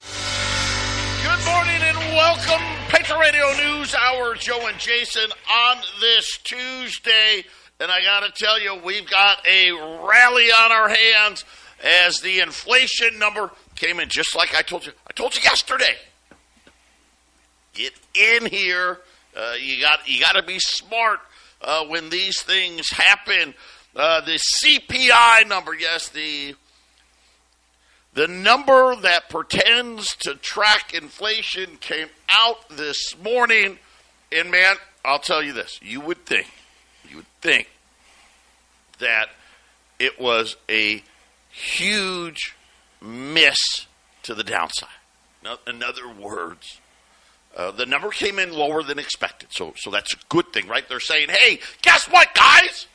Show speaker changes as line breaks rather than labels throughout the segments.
Good morning and welcome, Patriot Radio News Hour. Joe and Jason on this Tuesday. And I got to tell you, we've got a rally on our hands as the inflation number came in just like I told you. I told you yesterday. Get in here. Uh, you got you got to be smart uh, when these things happen. Uh, the CPI number, yes, the the number that pretends to track inflation came out this morning, and man, I'll tell you this: you would think, you would think that it was a huge miss to the downside. In other words, uh, the number came in lower than expected, so so that's a good thing, right? They're saying, "Hey, guess what, guys?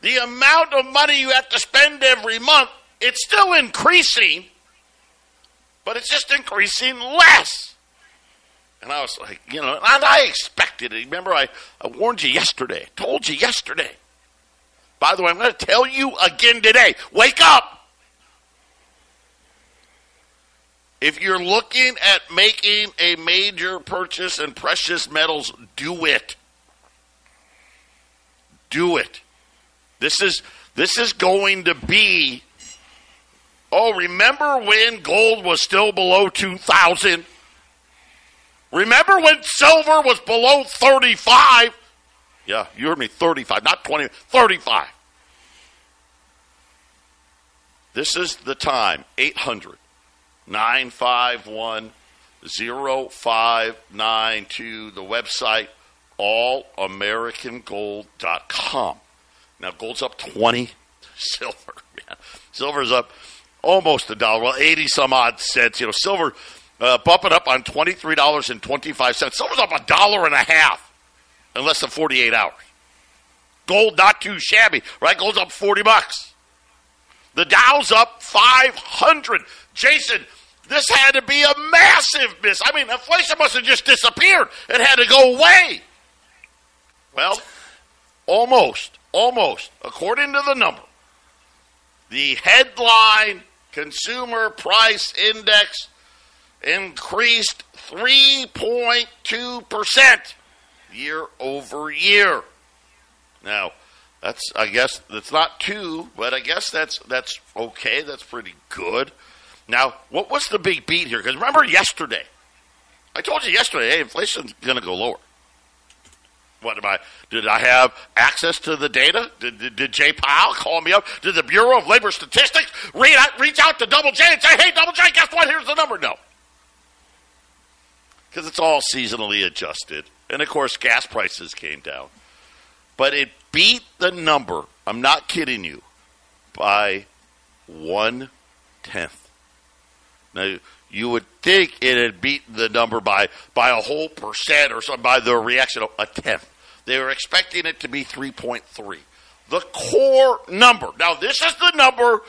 The amount of money you have to spend every month, it's still increasing, but it's just increasing less." And I was like, you know, and I expected it. Remember, I, I warned you yesterday, told you yesterday. By the way, I'm going to tell you again today. Wake up! If you're looking at making a major purchase in precious metals, do it. Do it. This is this is going to be Oh, remember when gold was still below 2000? Remember when silver was below 35? Yeah, you heard me 35, not 20, 35. This is the time 800 951 0592. The website allamericangold.com. Now, gold's up 20. Silver, man. Silver's up almost a dollar. Well, 80 some odd cents. You know, silver uh, bumping up on $23.25. Silver's up a dollar and a half in less than 48 hours. Gold not too shabby, right? Gold's up 40 bucks. The Dow's up 500. Jason, this had to be a massive miss. I mean, inflation must have just disappeared. It had to go away. Well, almost, almost. According to the number, the headline consumer price index increased 3.2% year over year. Now, that's I guess that's not two, but I guess that's that's okay. That's pretty good. Now, what was the big beat here? Because remember yesterday, I told you yesterday, hey, inflation's going to go lower. What am I? Did I have access to the data? Did, did, did, Jay Powell call me up? Did the Bureau of Labor Statistics out, reach out to Double J and say, hey, Double J, guess what? Here's the number. No. Because it's all seasonally adjusted. And of course, gas prices came down. But it beat the number, I'm not kidding you, by one tenth. Now, you would think it had beaten the number by, by a whole percent or something, by the reaction of a tenth. They were expecting it to be 3.3. The core number. Now, this is the number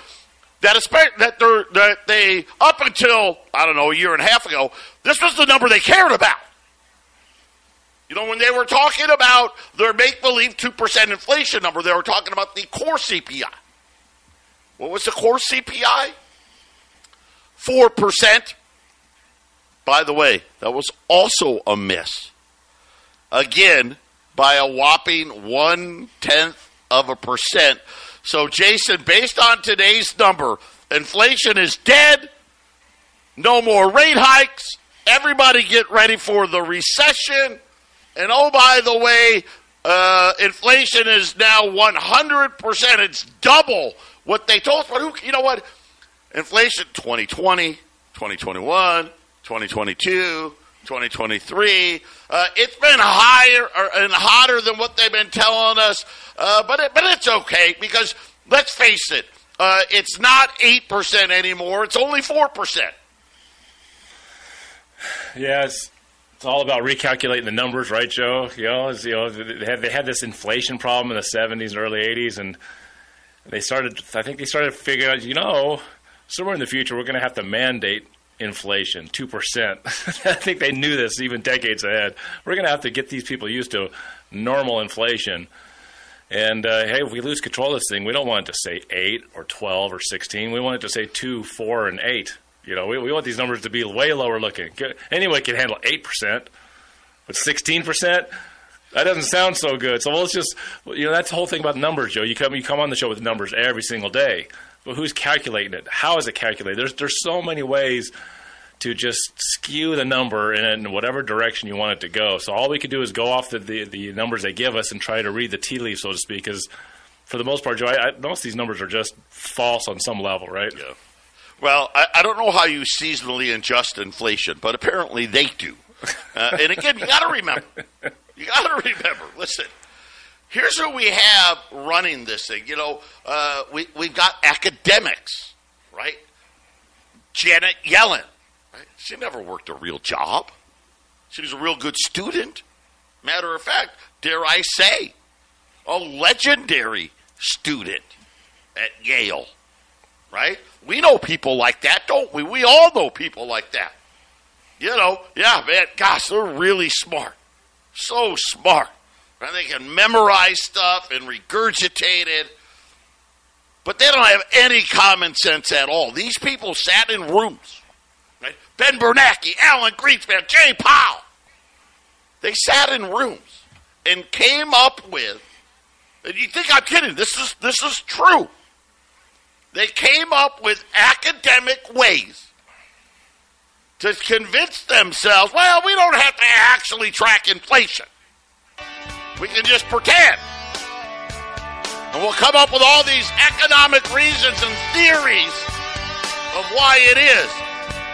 that, that, they're, that they, up until, I don't know, a year and a half ago, this was the number they cared about. You know, when they were talking about their make believe 2% inflation number, they were talking about the core CPI. What was the core CPI? 4%. By the way, that was also a miss. Again, by a whopping one tenth of a percent. So, Jason, based on today's number, inflation is dead. No more rate hikes. Everybody get ready for the recession. And oh, by the way, uh, inflation is now 100%. It's double what they told us. But who, you know what? Inflation 2020, 2021, 2022, 2023. Uh, it's been higher and hotter than what they've been telling us, uh, but it, but it's okay because let's face it, uh, it's not eight percent anymore. It's only four percent.
Yes, it's all about recalculating the numbers, right, Joe? You know, you know, they had they had this inflation problem in the '70s and early '80s, and they started. I think they started figuring out, you know, somewhere in the future we're going to have to mandate inflation, two percent. I think they knew this even decades ahead. We're going to have to get these people used to normal inflation. And uh, hey, if we lose control of this thing, we don't want it to say eight or twelve or sixteen. We want it to say two, four, and eight. You know, we, we want these numbers to be way lower looking. Anyone can handle eight percent, but sixteen percent. That doesn't sound so good. So well, let's just you know that's the whole thing about numbers, Joe. You come you come on the show with numbers every single day, but who's calculating it? How is it calculated? There's there's so many ways to just skew the number in whatever direction you want it to go. So all we could do is go off the, the, the numbers they give us and try to read the tea leaves, so to speak. Because for the most part, Joe, I, I, most of these numbers are just false on some level, right?
Yeah. Well, I, I don't know how you seasonally adjust inflation, but apparently they do. Uh, and again, you got to remember. You got to remember. Listen, here's who we have running this thing. You know, uh, we we've got academics, right? Janet Yellen Right? She never worked a real job. She was a real good student. Matter of fact, dare I say, a legendary student at Yale. Right? We know people like that, don't we? We all know people like that. You know, yeah, man, gosh, they're really smart. So smart. Right? They can memorize stuff and regurgitate it. But they don't have any common sense at all. These people sat in rooms Ben Bernanke, Alan Greenspan, Jay Powell. They sat in rooms and came up with, and you think I'm kidding, this is, this is true. They came up with academic ways to convince themselves, well, we don't have to actually track inflation. We can just pretend. And we'll come up with all these economic reasons and theories of why it is.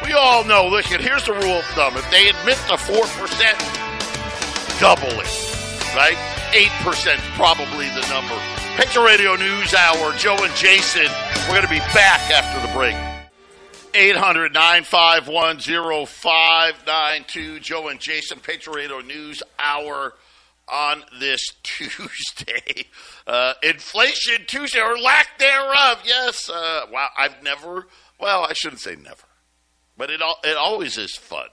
We all know, look, here's the rule of thumb. If they admit to 4%, double it, right? 8% is probably the number. Patriot Radio News Hour, Joe and Jason. We're going to be back after the break. 800 951 0592. Joe and Jason, Patriot Radio News Hour on this Tuesday. Uh, inflation Tuesday, or lack thereof. Yes. Uh, wow. I've never, well, I shouldn't say never. But it all, it always is fun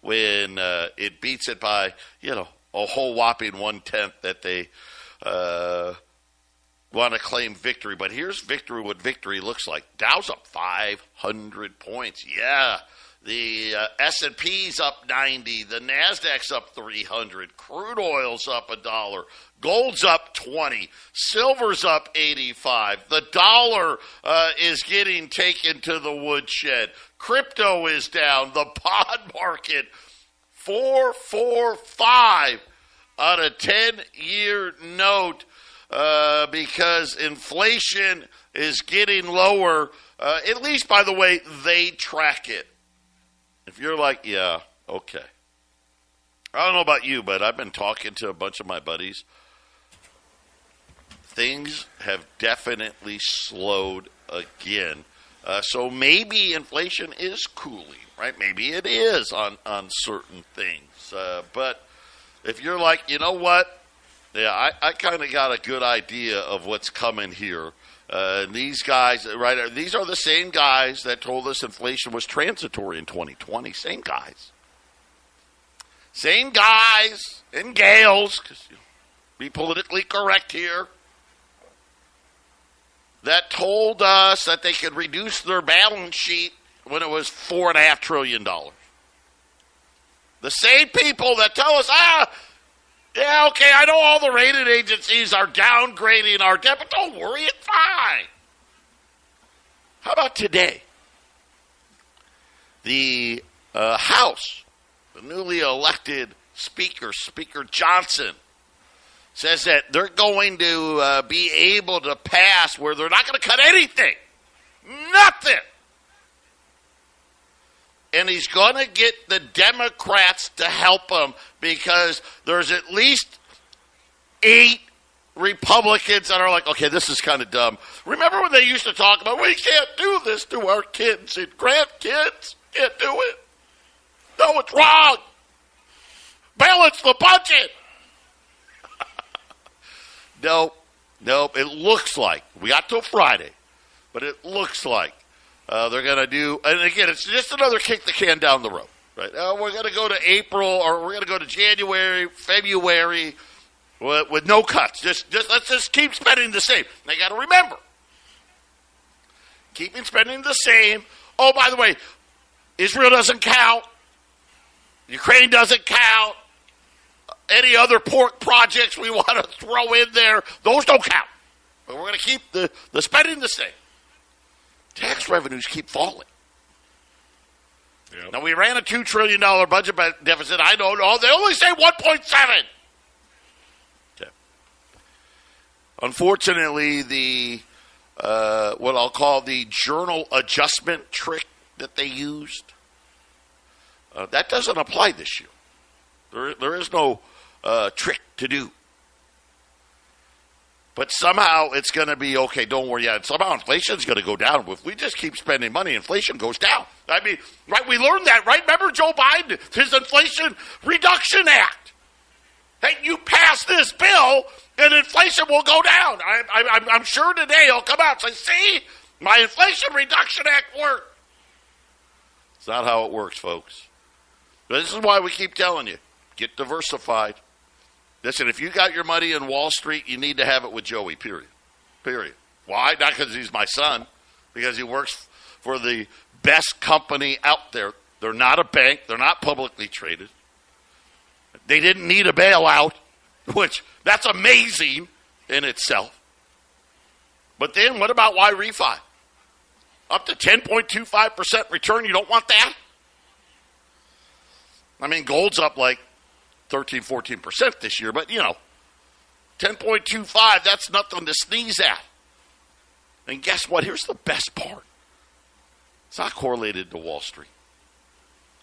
when uh, it beats it by you know a whole whopping one tenth that they uh, want to claim victory. But here's victory. What victory looks like. Dow's up 500 points. Yeah. The uh, S&P's up 90, the Nasdaq's up 300, crude oil's up a dollar, gold's up 20, silver's up 85. The dollar uh, is getting taken to the woodshed. Crypto is down. The bond market, 445 on a 10 year note uh, because inflation is getting lower. Uh, at least, by the way, they track it. If you're like, yeah, okay. I don't know about you, but I've been talking to a bunch of my buddies. Things have definitely slowed again uh, so maybe inflation is cooling, right? Maybe it is on, on certain things. Uh, but if you're like, you know what? Yeah, I, I kind of got a good idea of what's coming here. Uh, these guys, right? These are the same guys that told us inflation was transitory in 2020. Same guys. Same guys and gals, because you know, be politically correct here that told us that they could reduce their balance sheet when it was four and a half trillion dollars. The same people that tell us, ah, yeah, okay, I know all the rating agencies are downgrading our debt, but don't worry, it's fine. How about today? The uh, House, the newly elected Speaker, Speaker Johnson, says that they're going to uh, be able to pass where they're not going to cut anything. Nothing. And he's going to get the Democrats to help him because there's at least eight Republicans that are like, okay, this is kind of dumb. Remember when they used to talk about, we can't do this to our kids and grandkids? Can't do it. No, it's wrong. Balance the budget. nope. Nope. It looks like we got till Friday, but it looks like uh, they're going to do. And again, it's just another kick the can down the road. Right? Uh, we're going to go to April, or we're going to go to January, February, with, with no cuts. Just, just let's just keep spending the same. They got to remember, keeping spending the same. Oh, by the way, Israel doesn't count. Ukraine doesn't count. Any other pork projects we want to throw in there, those don't count. But we're going to keep the, the spending the same. Tax revenues keep falling. Yep. Now we ran a two trillion dollar budget deficit. I don't know. They only say one point seven. Okay. Unfortunately, the uh, what I'll call the journal adjustment trick that they used uh, that doesn't apply this year. There, there is no uh, trick to do. But somehow it's going to be okay. Don't worry. Yeah, somehow inflation's going to go down. If we just keep spending money, inflation goes down. I mean, right? We learned that, right? Remember Joe Biden, his Inflation Reduction Act. Hey, you pass this bill, and inflation will go down. I, am sure today he'll come out and say, "See, my Inflation Reduction Act worked." It's not how it works, folks. This is why we keep telling you: get diversified. Listen, if you got your money in Wall Street, you need to have it with Joey, period. Period. Why? Not because he's my son, because he works for the best company out there. They're not a bank, they're not publicly traded. They didn't need a bailout, which that's amazing in itself. But then what about YRefy? Up to 10.25% return, you don't want that? I mean, gold's up like 13, 14% this year, but you know, 10.25, that's nothing to sneeze at. And guess what? Here's the best part it's not correlated to Wall Street.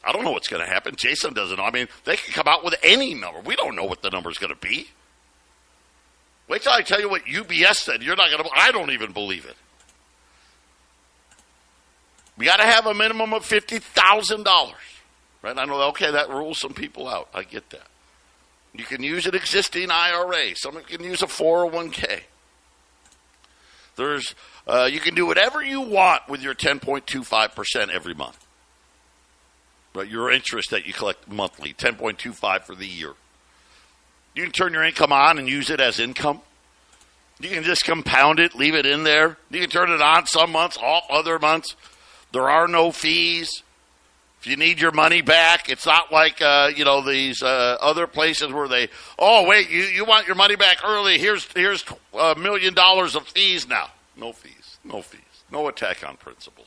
I don't know what's going to happen. Jason doesn't know. I mean, they can come out with any number. We don't know what the number is going to be. Wait till I tell you what UBS said. You're not going to. I don't even believe it. We got to have a minimum of fifty thousand dollars, right? I know. Okay, that rules some people out. I get that. You can use an existing IRA. Someone can use a 401k. There's, uh, you can do whatever you want with your 10.25% every month. But your interest that you collect monthly, 10.25 for the year. You can turn your income on and use it as income. You can just compound it, leave it in there. You can turn it on some months, off other months. There are no fees. If you need your money back, it's not like uh, you know these uh, other places where they, oh wait, you, you want your money back early? Here's here's a million dollars of fees now. No fees, no fees, no attack on principle.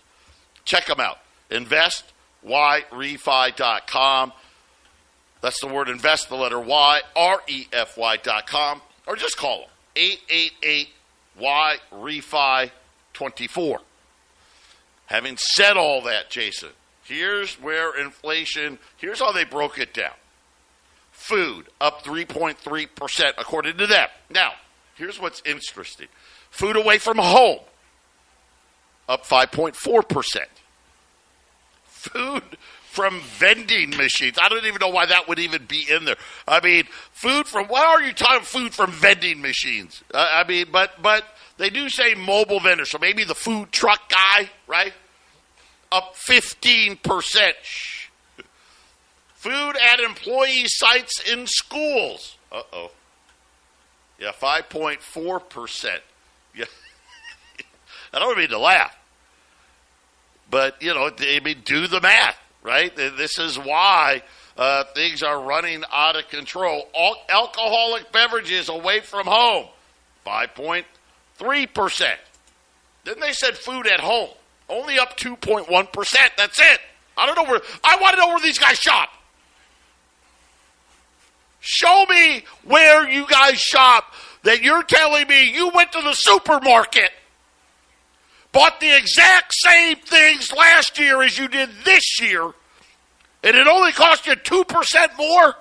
Check them out. InvestYRefy.com. That's the word invest, the letter Y, R E F com, or just call them 888 Y Refi 24. Having said all that, Jason, Here's where inflation, here's how they broke it down. Food up 3.3% according to them. Now, here's what's interesting. Food away from home up 5.4%. Food from vending machines. I don't even know why that would even be in there. I mean, food from why are you talking food from vending machines? I, I mean, but but they do say mobile vendors, so maybe the food truck guy, right? Up 15%. Food at employee sites in schools. Uh oh. Yeah, 5.4%. Yeah. I don't mean to laugh. But, you know, I mean, do the math, right? This is why uh, things are running out of control. All alcoholic beverages away from home, 5.3%. Then they said food at home. Only up 2.1%. That's it. I don't know where. I want to know where these guys shop. Show me where you guys shop that you're telling me you went to the supermarket, bought the exact same things last year as you did this year, and it only cost you 2% more?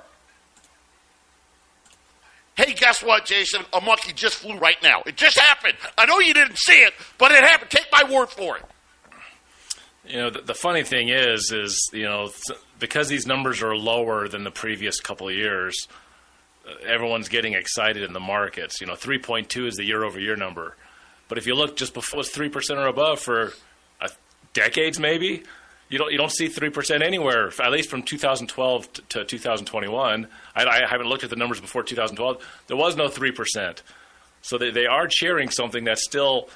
Hey, guess what, Jason? A monkey just flew right now. It just happened. I know you didn't see it, but it happened. Take my word for it.
You know, the, the funny thing is, is you know, because these numbers are lower than the previous couple years, uh, everyone's getting excited in the markets. You know, 3.2 is the year-over-year number, but if you look just before, it was three percent or above for uh, decades, maybe. You don't you don't see three percent anywhere, at least from 2012 to, to 2021. I, I haven't looked at the numbers before 2012. There was no three percent, so they, they are cheering something that's still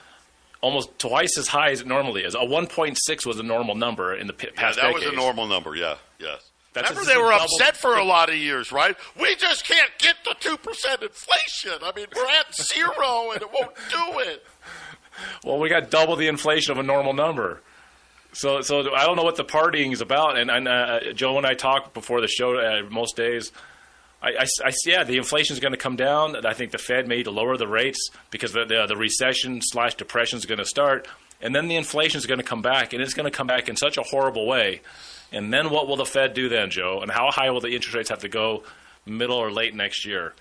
almost twice as high as it normally is. A 1.6 was a normal number in the p-
Yeah,
past
that was a normal number. Yeah, yes.
That's
Remember, they were
double-
upset for a lot of years, right? We just can't get to two percent inflation. I mean, we're at zero, and it won't do it.
Well, we got double the inflation of a normal number. So, so I don't know what the partying is about. And, and uh, Joe and I talked before the show uh, most days. I, I, yeah, the inflation is going to come down. I think the Fed may lower the rates because the the, the recession slash depression is going to start, and then the inflation is going to come back, and it's going to come back in such a horrible way. And then what will the Fed do then, Joe? And how high will the interest rates have to go, middle or late next year,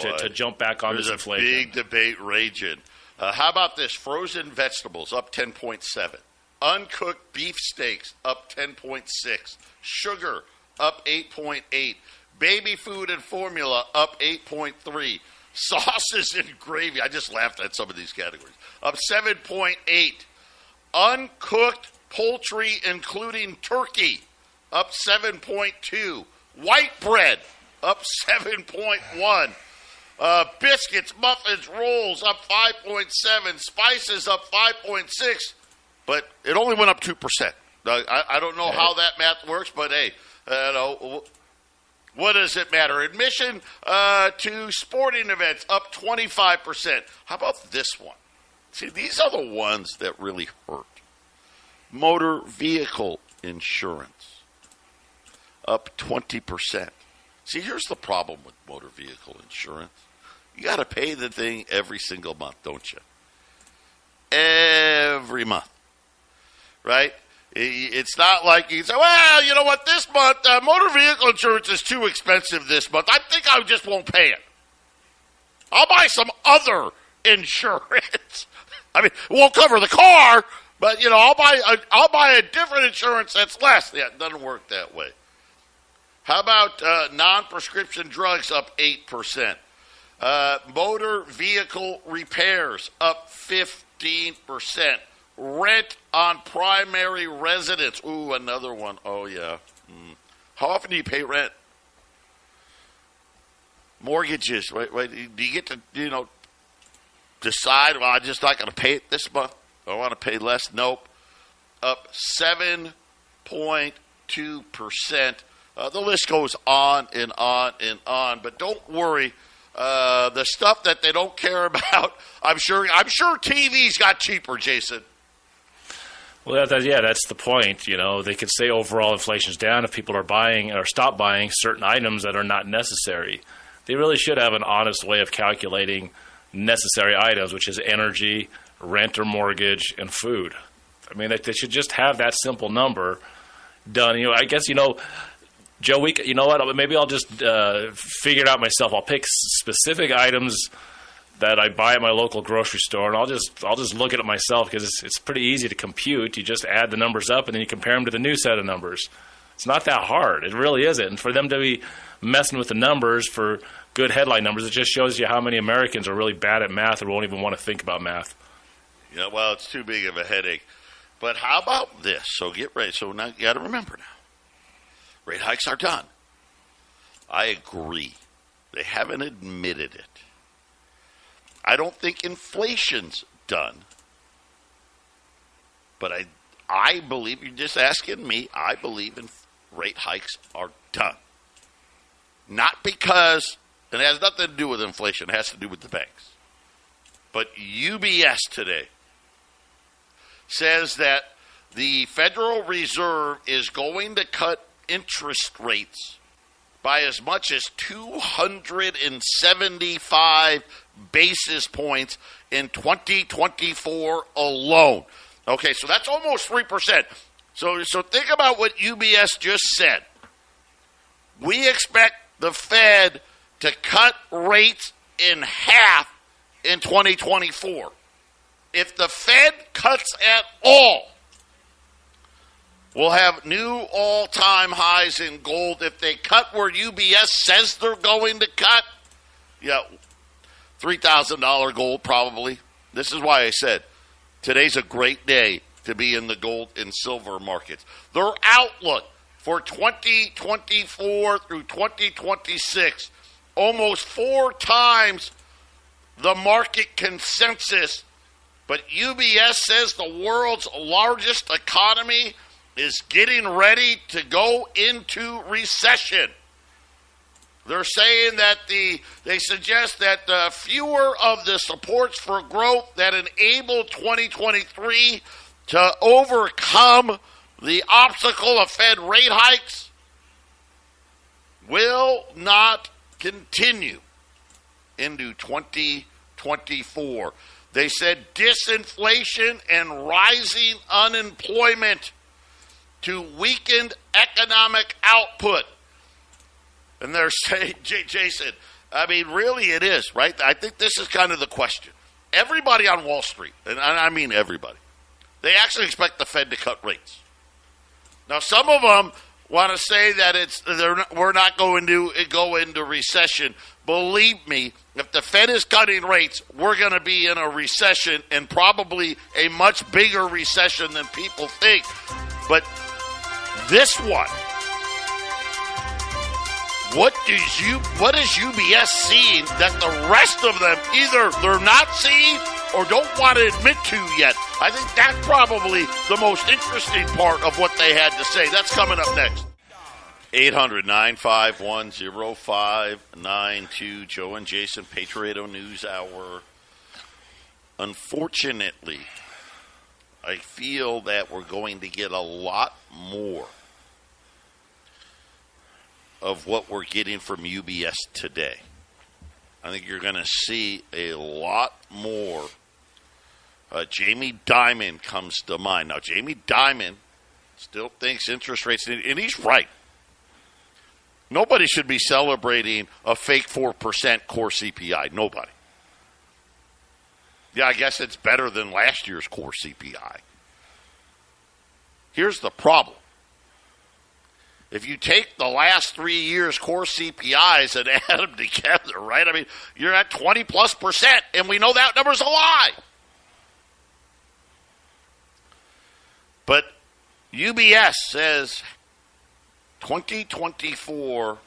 to, to jump back on
There's
this
a
inflation?
big debate raging. Uh, how about this? Frozen vegetables up 10.7. Uncooked beef steaks up 10.6. Sugar up 8.8. Baby food and formula up 8.3. Sauces and gravy. I just laughed at some of these categories. Up 7.8. Uncooked poultry, including turkey, up 7.2. White bread up 7.1. Uh, biscuits, muffins, rolls up 5.7. Spices up 5.6. But it only went up 2%. Uh, I, I don't know how that math works, but hey, uh, you know, what does it matter? Admission uh, to sporting events up 25%. How about this one? See, these are the ones that really hurt. Motor vehicle insurance up 20%. See, here's the problem with motor vehicle insurance. You got to pay the thing every single month, don't you? Every month. Right? It's not like you say, well, you know what, this month, uh, motor vehicle insurance is too expensive this month. I think I just won't pay it. I'll buy some other insurance. I mean, it won't cover the car, but, you know, I'll buy a, I'll buy a different insurance that's less. Yeah, it doesn't work that way. How about uh, non prescription drugs up 8%? Uh, motor vehicle repairs up 15%. Rent on primary residence. Ooh, another one. Oh, yeah. Mm. How often do you pay rent? Mortgages. Wait, wait. Do you get to, you know, decide, well, I'm just not going to pay it this month? I want to pay less? Nope. Up 7.2%. Uh, the list goes on and on and on. But don't worry. Uh, the stuff that they don't care about, I'm sure. I'm sure TVs got cheaper, Jason.
Well, that, that, yeah, that's the point. You know, they could say overall inflation's down if people are buying or stop buying certain items that are not necessary. They really should have an honest way of calculating necessary items, which is energy, rent or mortgage, and food. I mean, they, they should just have that simple number done. You know, I guess you know, Joe. We, you know what? Maybe I'll just uh, figure it out myself. I'll pick specific items that I buy at my local grocery store, and I'll just I'll just look at it myself because it's, it's pretty easy to compute. You just add the numbers up, and then you compare them to the new set of numbers. It's not that hard. It really isn't. And for them to be messing with the numbers for good headline numbers, it just shows you how many Americans are really bad at math or won't even want to think about math.
Yeah, well, it's too big of a headache. But how about this? So get ready. So now you got to remember now, rate hikes are done. I agree. They haven't admitted it. I don't think inflation's done. But I, I believe you're just asking me. I believe in rate hikes are done. Not because it has nothing to do with inflation. It has to do with the banks. But UBS today says that the Federal Reserve is going to cut interest rates by as much as 275 basis points in 2024 alone. Okay, so that's almost 3%. So, so think about what UBS just said. We expect the Fed to cut rates in half in 2024. If the Fed cuts at all, will have new all time highs in gold if they cut where UBS says they're going to cut. Yeah, $3,000 gold probably. This is why I said today's a great day to be in the gold and silver markets. Their outlook for 2024 through 2026 almost four times the market consensus. But UBS says the world's largest economy is getting ready to go into recession. They're saying that the they suggest that the fewer of the supports for growth that enable 2023 to overcome the obstacle of Fed rate hikes will not continue into 2024. They said disinflation and rising unemployment to weakened economic output. And they're saying, Jason, I mean, really it is, right? I think this is kind of the question. Everybody on Wall Street, and I mean everybody, they actually expect the Fed to cut rates. Now, some of them want to say that it's we're not going to eh, go into recession. Believe me, if the Fed is cutting rates, we're going to be in a recession and probably a much bigger recession than people think. But this one, what does you what is UBS seeing that the rest of them either they're not seeing or don't want to admit to yet? I think that's probably the most interesting part of what they had to say. That's coming up next. 800 951 0592. Joe and Jason, Patriot News Hour. Unfortunately, I feel that we're going to get a lot more of what we're getting from UBS today. I think you're going to see a lot more. Uh, Jamie Dimon comes to mind. Now, Jamie Dimon still thinks interest rates, and he's right. Nobody should be celebrating a fake 4% core CPI. Nobody. Yeah, I guess it's better than last year's core CPI. Here's the problem if you take the last three years core CPIs and add them together, right? I mean, you're at 20 plus percent, and we know that number's a lie. But UBS says 2024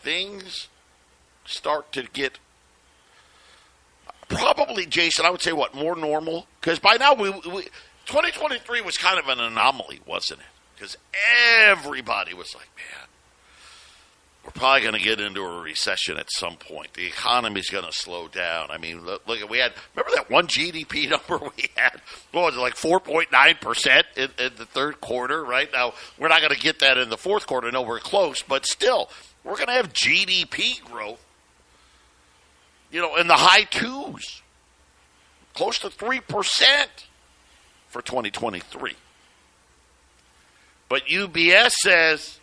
things start to get probably, Jason, I would say what, more normal? Because by now, we, we 2023 was kind of an anomaly, wasn't it? because everybody was like, man, we're probably going to get into a recession at some point. The economy's going to slow down. I mean, look, look, we had remember that one GDP number we had? What was it like four point nine percent in the third quarter? Right now, we're not going to get that in the fourth quarter. No, we're close, but still, we're going to have GDP growth. You know, in the high twos, close to three percent for 2023. But UBS says,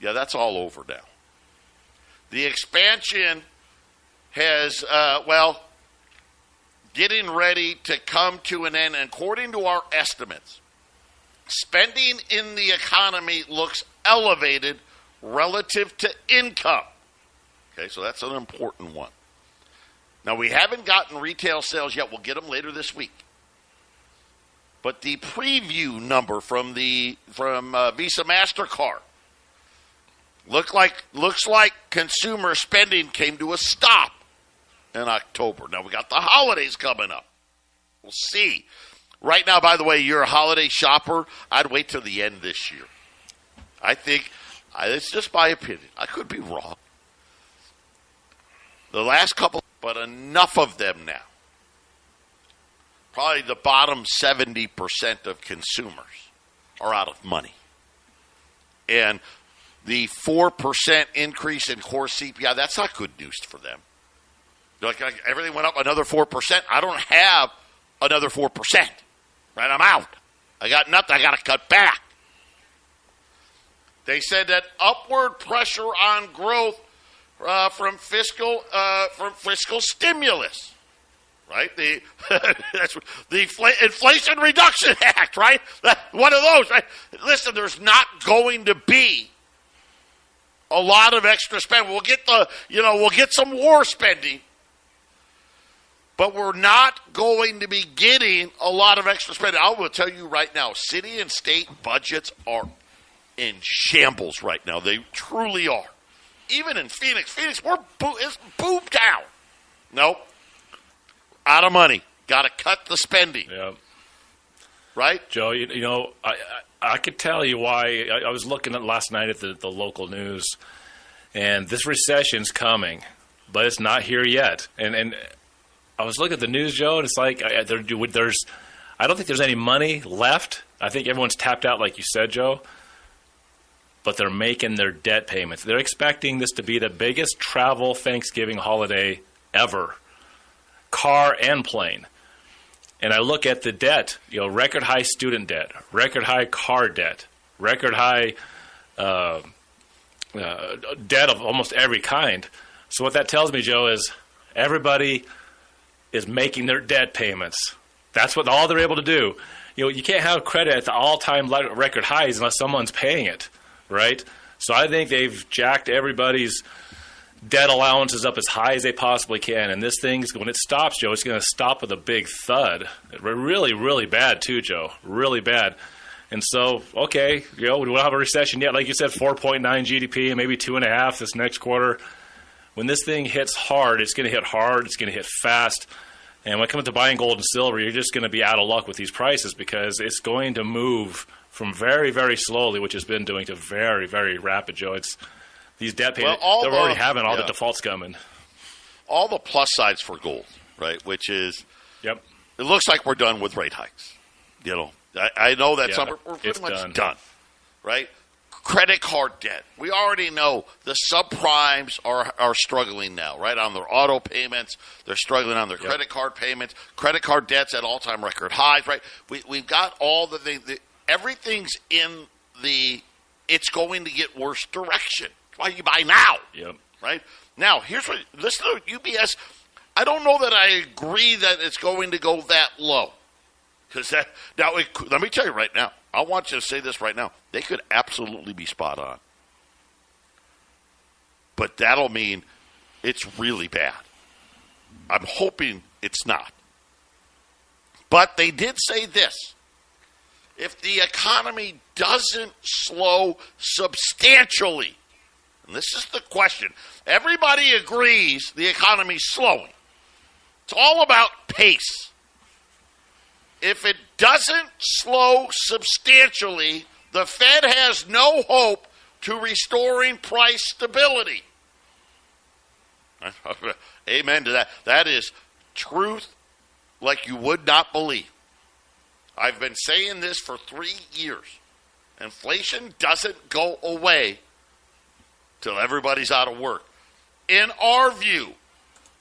yeah, that's all over now. The expansion has, uh, well, getting ready to come to an end. According to our estimates, spending in the economy looks elevated relative to income. Okay, so that's an important one. Now, we haven't gotten retail sales yet. We'll get them later this week. But the preview number from the from uh, Visa Mastercard look like looks like consumer spending came to a stop in October. Now we got the holidays coming up. We'll see. Right now, by the way, you're a holiday shopper. I'd wait till the end this year. I think it's just my opinion. I could be wrong. The last couple, but enough of them now probably the bottom 70% of consumers are out of money. And the 4% increase in core CPI, that's not good news for them. Like, everything went up another 4%. I don't have another 4%. Right? I'm out. I got nothing. I got to cut back. They said that upward pressure on growth uh, from fiscal uh, from fiscal stimulus right? The that's the Inflation Reduction Act, right? One of those, right? Listen, there's not going to be a lot of extra spend. We'll get the, you know, we'll get some war spending, but we're not going to be getting a lot of extra spending. I will tell you right now, city and state budgets are in shambles right now. They truly are. Even in Phoenix, Phoenix, we're bo- it's boom down. Nope, out of money. Got to cut the spending.
Yeah.
Right,
Joe. You, you know, I, I, I could tell you why. I, I was looking at last night at the, the local news, and this recession's coming, but it's not here yet. And and I was looking at the news, Joe, and it's like I, there, there's. I don't think there's any money left. I think everyone's tapped out, like you said, Joe. But they're making their debt payments. They're expecting this to be the biggest travel Thanksgiving holiday ever, car and plane. And I look at the debt, you know, record high student debt, record high car debt, record high uh, uh, debt of almost every kind. So what that tells me, Joe, is everybody is making their debt payments. That's what all they're able to do. You know, you can't have credit at the all-time record highs unless someone's paying it, right? So I think they've jacked everybody's debt allowances up as high as they possibly can. And this thing's when it stops, Joe, it's going to stop with a big thud. Really, really bad too, Joe. Really bad. And so, okay, you know, we don't have a recession yet. Like you said, 4.9 GDP and maybe two and a half this next quarter. When this thing hits hard, it's going to hit hard. It's going to hit fast. And when it comes to buying gold and silver, you're just going to be out of luck with these prices because it's going to move from very, very slowly, which has been doing, to very, very rapid, Joe. It's these debt payments, well, they're already having all yeah. the defaults coming.
All the plus sides for gold, right? Which is,
yep.
It looks like we're done with rate hikes. You know, I, I know that yeah, we're pretty much done. done, right? Credit card debt. We already know the subprimes are are struggling now, right? On their auto payments, they're struggling on their yep. credit card payments. Credit card debts at all time record highs, right? We we've got all the things. Everything's in the. It's going to get worse direction why you buy now.
Yep.
Right? Now, here's what listen to UBS. I don't know that I agree that it's going to go that low. Because that now, it, let me tell you right now. I want you to say this right now. They could absolutely be spot on, but that'll mean it's really bad. I'm hoping it's not. But they did say this: if the economy doesn't slow substantially, and this is the question. Everybody agrees the economy's slowing. It's all about pace. If it doesn't slow substantially, the Fed has no hope to restoring price stability. Amen to that. That is truth like you would not believe. I've been saying this for three years. Inflation doesn't go away till everybody's out of work. In our view,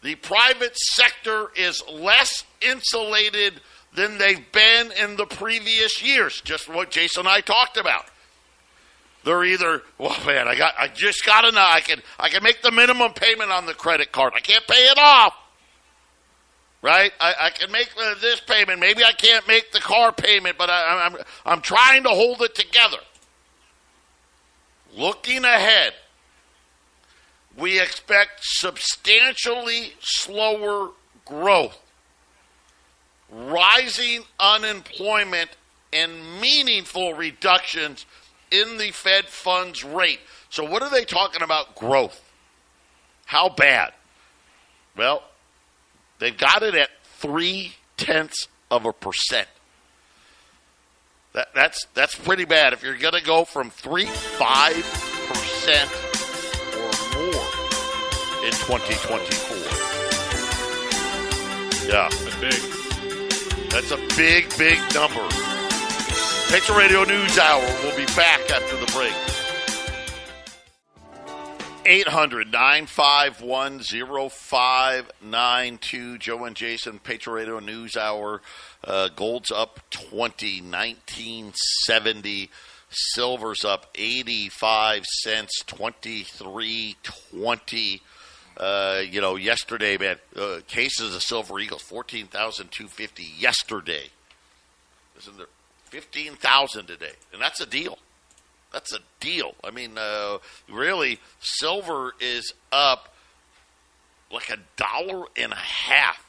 the private sector is less insulated than they've been in the previous years. Just what Jason and I talked about. They're either, well, man, I got, I just got enough. I can, I can make the minimum payment on the credit card. I can't pay it off, right? I, I can make uh, this payment. Maybe I can't make the car payment, but I, I'm, I'm trying to hold it together. Looking ahead, we expect substantially slower growth, rising unemployment, and meaningful reductions in the Fed funds rate. So, what are they talking about growth? How bad? Well, they've got it at three tenths of a percent. That, that's that's pretty bad. If you're going to go from three five percent or more in 2024. Yeah.
That's big.
That's a big, big number. Patriot Radio News Hour. We'll be back after the break. 800 951 0592. Joe and Jason, Patriot News Hour. Uh, gold's up 20, 1970. Silver's up 85 cents, 2320. Uh, you know, yesterday, man, uh, cases of Silver Eagles, 14,250 yesterday. Isn't there 15,000 today? And that's a deal. That's a deal. I mean, uh, really, silver is up like a dollar and a half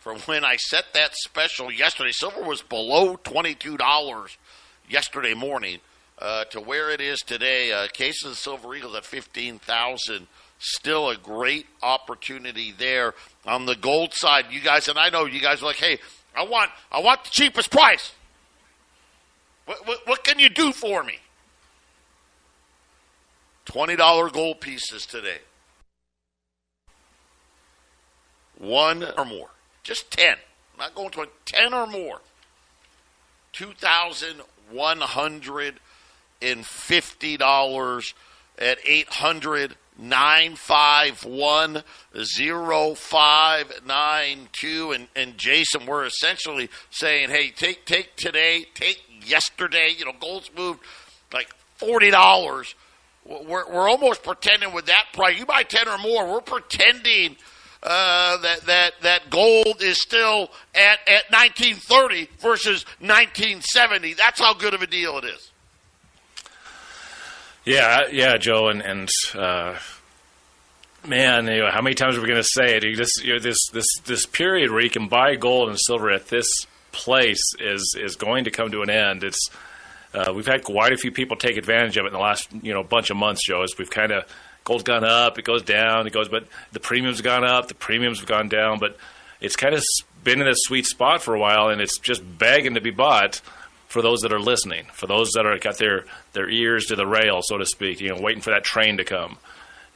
from when I set that special yesterday. Silver was below $22 yesterday morning uh, to where it is today. Uh, cases of Silver Eagles at 15,000. Still a great opportunity there on the gold side. You guys, and I know you guys are like, hey, I want, I want the cheapest price. What, what, what can you do for me? $20 gold pieces today. One or more. Just 10. I'm not going to 10 or more. $2,150 at 800 951 0592 and and Jason we're essentially saying hey take take today take yesterday you know gold's moved like $40 we're, we're almost pretending with that price. You buy 10 or more, we're pretending uh, that, that, that gold is still at, at 1930 versus 1970. That's how good of a deal it is.
Yeah, yeah, Joe, and and uh, man, you know, how many times are we going to say it? You just you know, this this this period where you can buy gold and silver at this place is is going to come to an end. It's uh, we've had quite a few people take advantage of it in the last you know bunch of months, Joe. As we've kind of gold's gone up, it goes down, it goes, but the premiums gone up, the premiums have gone down, but it's kind of been in a sweet spot for a while, and it's just begging to be bought for those that are listening, for those that are got their their ears to the rail, so to speak, you know, waiting for that train to come.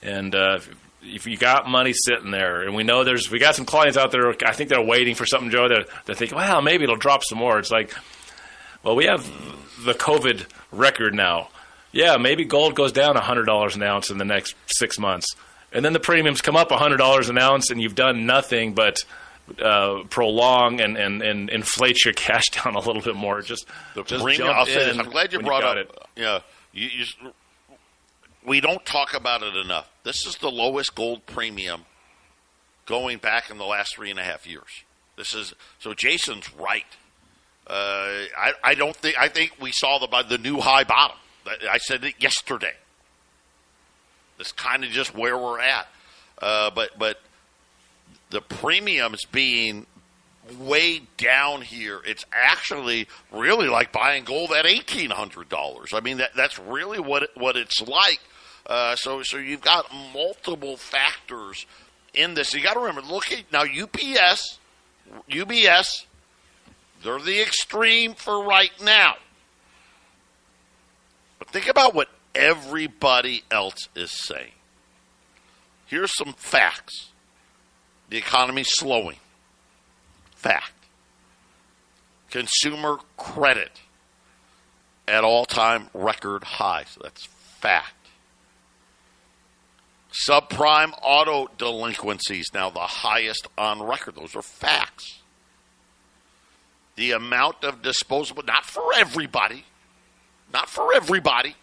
And uh, if you got money sitting there, and we know there's, we got some clients out there, I think they're waiting for something, Joe. That they think, well, maybe it'll drop some more. It's like, well, we have the COVID record now. Yeah, maybe gold goes down $100 an ounce in the next six months. And then the premiums come up $100 an ounce, and you've done nothing but uh, prolong and, and, and inflate your cash down a little bit more. Just,
the
just
premium,
jump
I'll say this,
in
I'm glad you brought
got
up.
it.
Yeah, you, you, we don't talk about it enough. This is the lowest gold premium going back in the last three and a half years. This is so. Jason's right. Uh, I, I don't think. I think we saw the the new high bottom. I said it yesterday. That's kind of just where we're at. Uh, but but the premiums being way down here, it's actually really like buying gold at eighteen hundred dollars. I mean that that's really what it, what it's like. Uh, so so you've got multiple factors in this. You got to remember, look at now UPS, UBS, they're the extreme for right now. But think about what everybody else is saying. Here's some facts. The economy's slowing. Fact. Consumer credit at all time record highs. That's fact. Subprime auto delinquencies now the highest on record. Those are facts. The amount of disposable, not for everybody, not for everybody,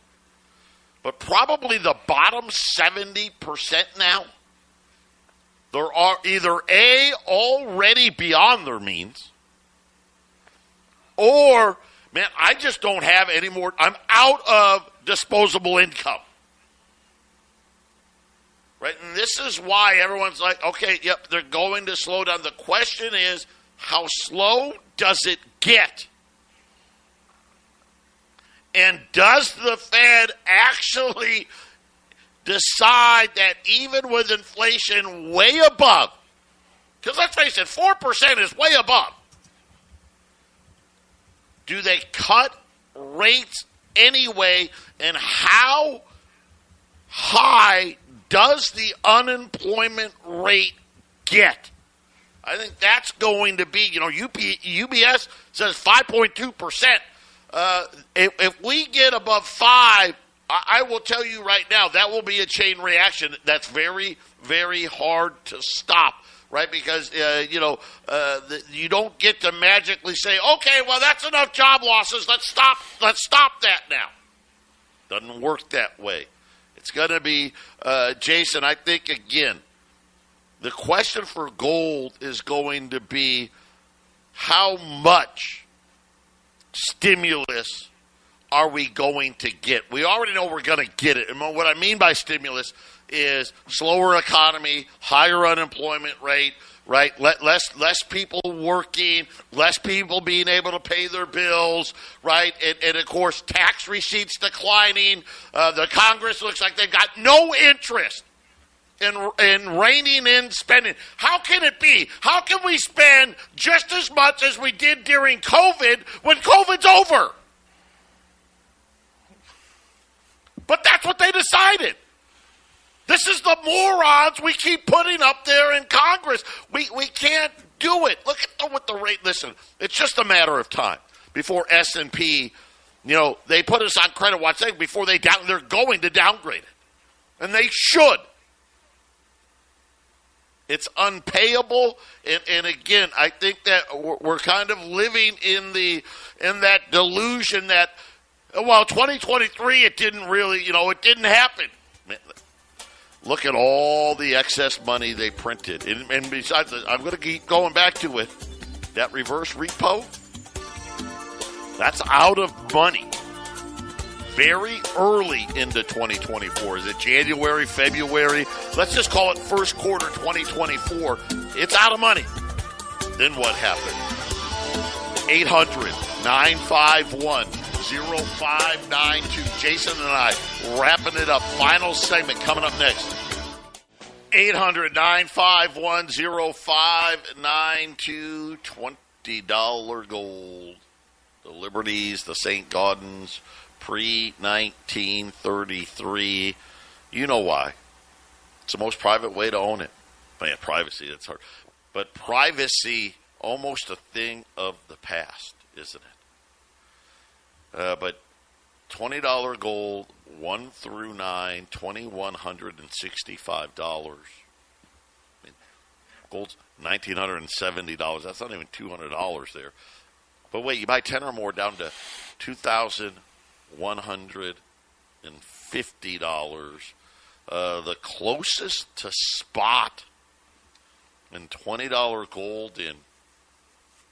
but probably the bottom 70% now. There are either A, already beyond their means, or, man, I just don't have any more. I'm out of disposable income. Right? And this is why everyone's like, okay, yep, they're going to slow down. The question is, how slow does it get? And does the Fed actually decide that even with inflation way above, because let's face it, 4% is way above, do they cut rates anyway? And how high does the unemployment rate get? I think that's going to be, you know, UP, UBS says 5.2%. Uh, if, if we get above five, I, I will tell you right now, that will be a chain reaction that's very, very hard to stop right? Because uh, you know uh, the, you don't get to magically say, "Okay, well that's enough job losses. Let's stop. Let's stop that now." Doesn't work that way. It's going to be uh, Jason. I think again, The question for gold is going to be how much stimulus are we going to get? We already know we're going to get it. And what I mean by stimulus is slower economy, higher unemployment rate, right? less less people working, less people being able to pay their bills, right? And, and of course, tax receipts declining. Uh, the Congress looks like they've got no interest in, in reining in spending. How can it be? How can we spend just as much as we did during COVID when COVID's over? But that's what they decided. This is the morons we keep putting up there in Congress. We, we can't do it. Look at what the rate. Listen, it's just a matter of time before S and P. You know, they put us on credit watch before they down. They're going to downgrade it, and they should. It's unpayable, and, and again, I think that we're kind of living in the in that delusion that well, 2023, it didn't really, you know, it didn't happen. Look at all the excess money they printed, and, and besides, I'm going to keep going back to it. That reverse repo, that's out of money very early into 2024. Is it January, February? Let's just call it first quarter 2024. It's out of money. Then what happened? 800 951 0592. Jason and I wrapping it up. Final segment coming up next. 800 951 0592. $20 gold. The Liberties, the St. Gaudens pre 1933. You know why. It's the most private way to own it. Man, privacy, that's hard. But privacy, almost a thing of the past, isn't it? Uh, but $20 gold, 1 through 9, $2,165. I mean, gold's $1,970. That's not even $200 there. But wait, you buy 10 or more down to 2000 $150. Uh, the closest to spot and $20 gold in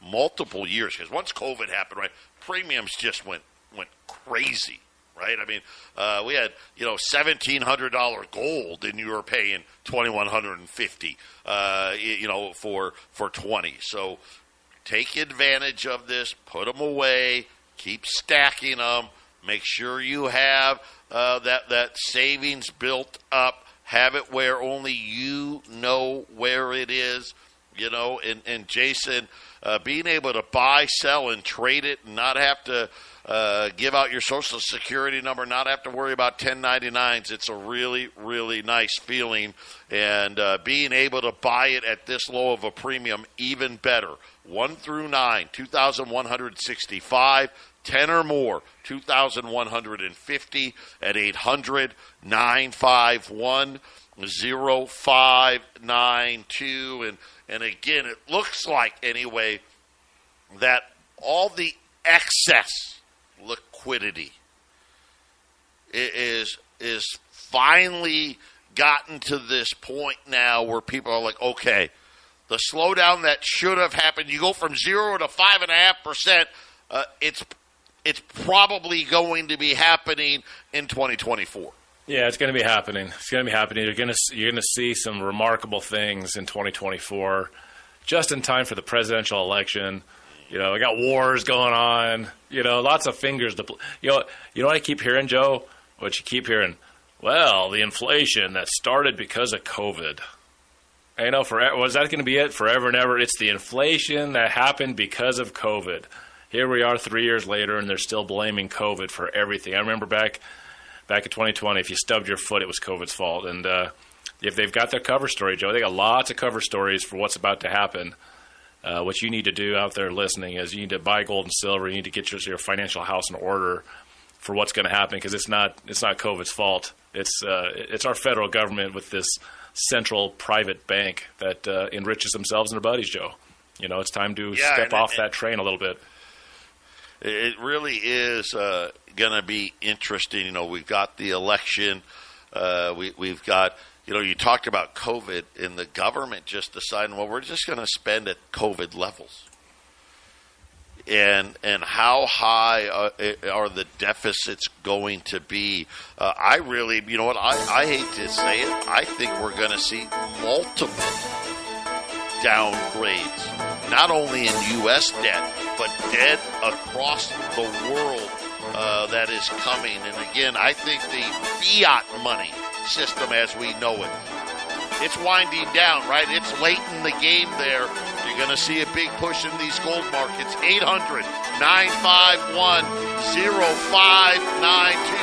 multiple years. Because once COVID happened, right, premiums just went went crazy, right? I mean, uh, we had you know seventeen hundred dollar gold, and you were paying twenty one hundred and fifty, uh, you know, for for twenty. So take advantage of this, put them away, keep stacking them. Make sure you have uh, that that savings built up. Have it where only you know where it is. You know, and and Jason, uh, being able to buy, sell, and trade it, and not have to uh, give out your social security number, not have to worry about 1099s. It's a really, really nice feeling. And uh, being able to buy it at this low of a premium, even better. 1 through 9, 2,165. 10 or more, 2,150 at 800 951 0592. And, and again, it looks like, anyway, that all the excess liquidity is, is finally gotten to this point now where people are like, okay, the slowdown that should have happened, you go from zero to five and a half percent. Uh, it's it's probably going to be happening in 2024.
Yeah, it's going to be happening. It's going to be happening. You're going to you're going to see some remarkable things in 2024, just in time for the presidential election. You know, we got wars going on. You know, lots of fingers to. You know, you know what I keep hearing, Joe? What you keep hearing? Well, the inflation that started because of COVID. I know for was that going to be it forever and ever? It's the inflation that happened because of COVID here we are three years later, and they're still blaming COVID for everything. I remember back back in 2020, if you stubbed your foot, it was COVID's fault. And uh, if they've got their cover story, Joe, they got lots of cover stories for what's about to happen. Uh, what you need to do out there listening is you need to buy gold and silver. You need to get your, your financial house in order for what's going to happen because it's not it's not COVID's fault. It's uh, it's our federal government with this central private bank that uh, enriches themselves and their buddies, Joe. You know, it's time to yeah, step off that train a little bit
it really is uh, going to be interesting. You know, we've got the election. Uh, we, we've got you know, you talked about COVID and the government just deciding, well, we're just going to spend at COVID levels. And and how high uh, are the deficits going to be? Uh, I really, you know what, I, I hate to say it, I think we're going to see multiple downgrades, not only in U.S. debt, but debt across the world uh, that is coming. And again, I think the fiat money system as we know it, it's winding down, right? It's late in the game there. You're going to see a big push in these gold markets. 800 951 0592.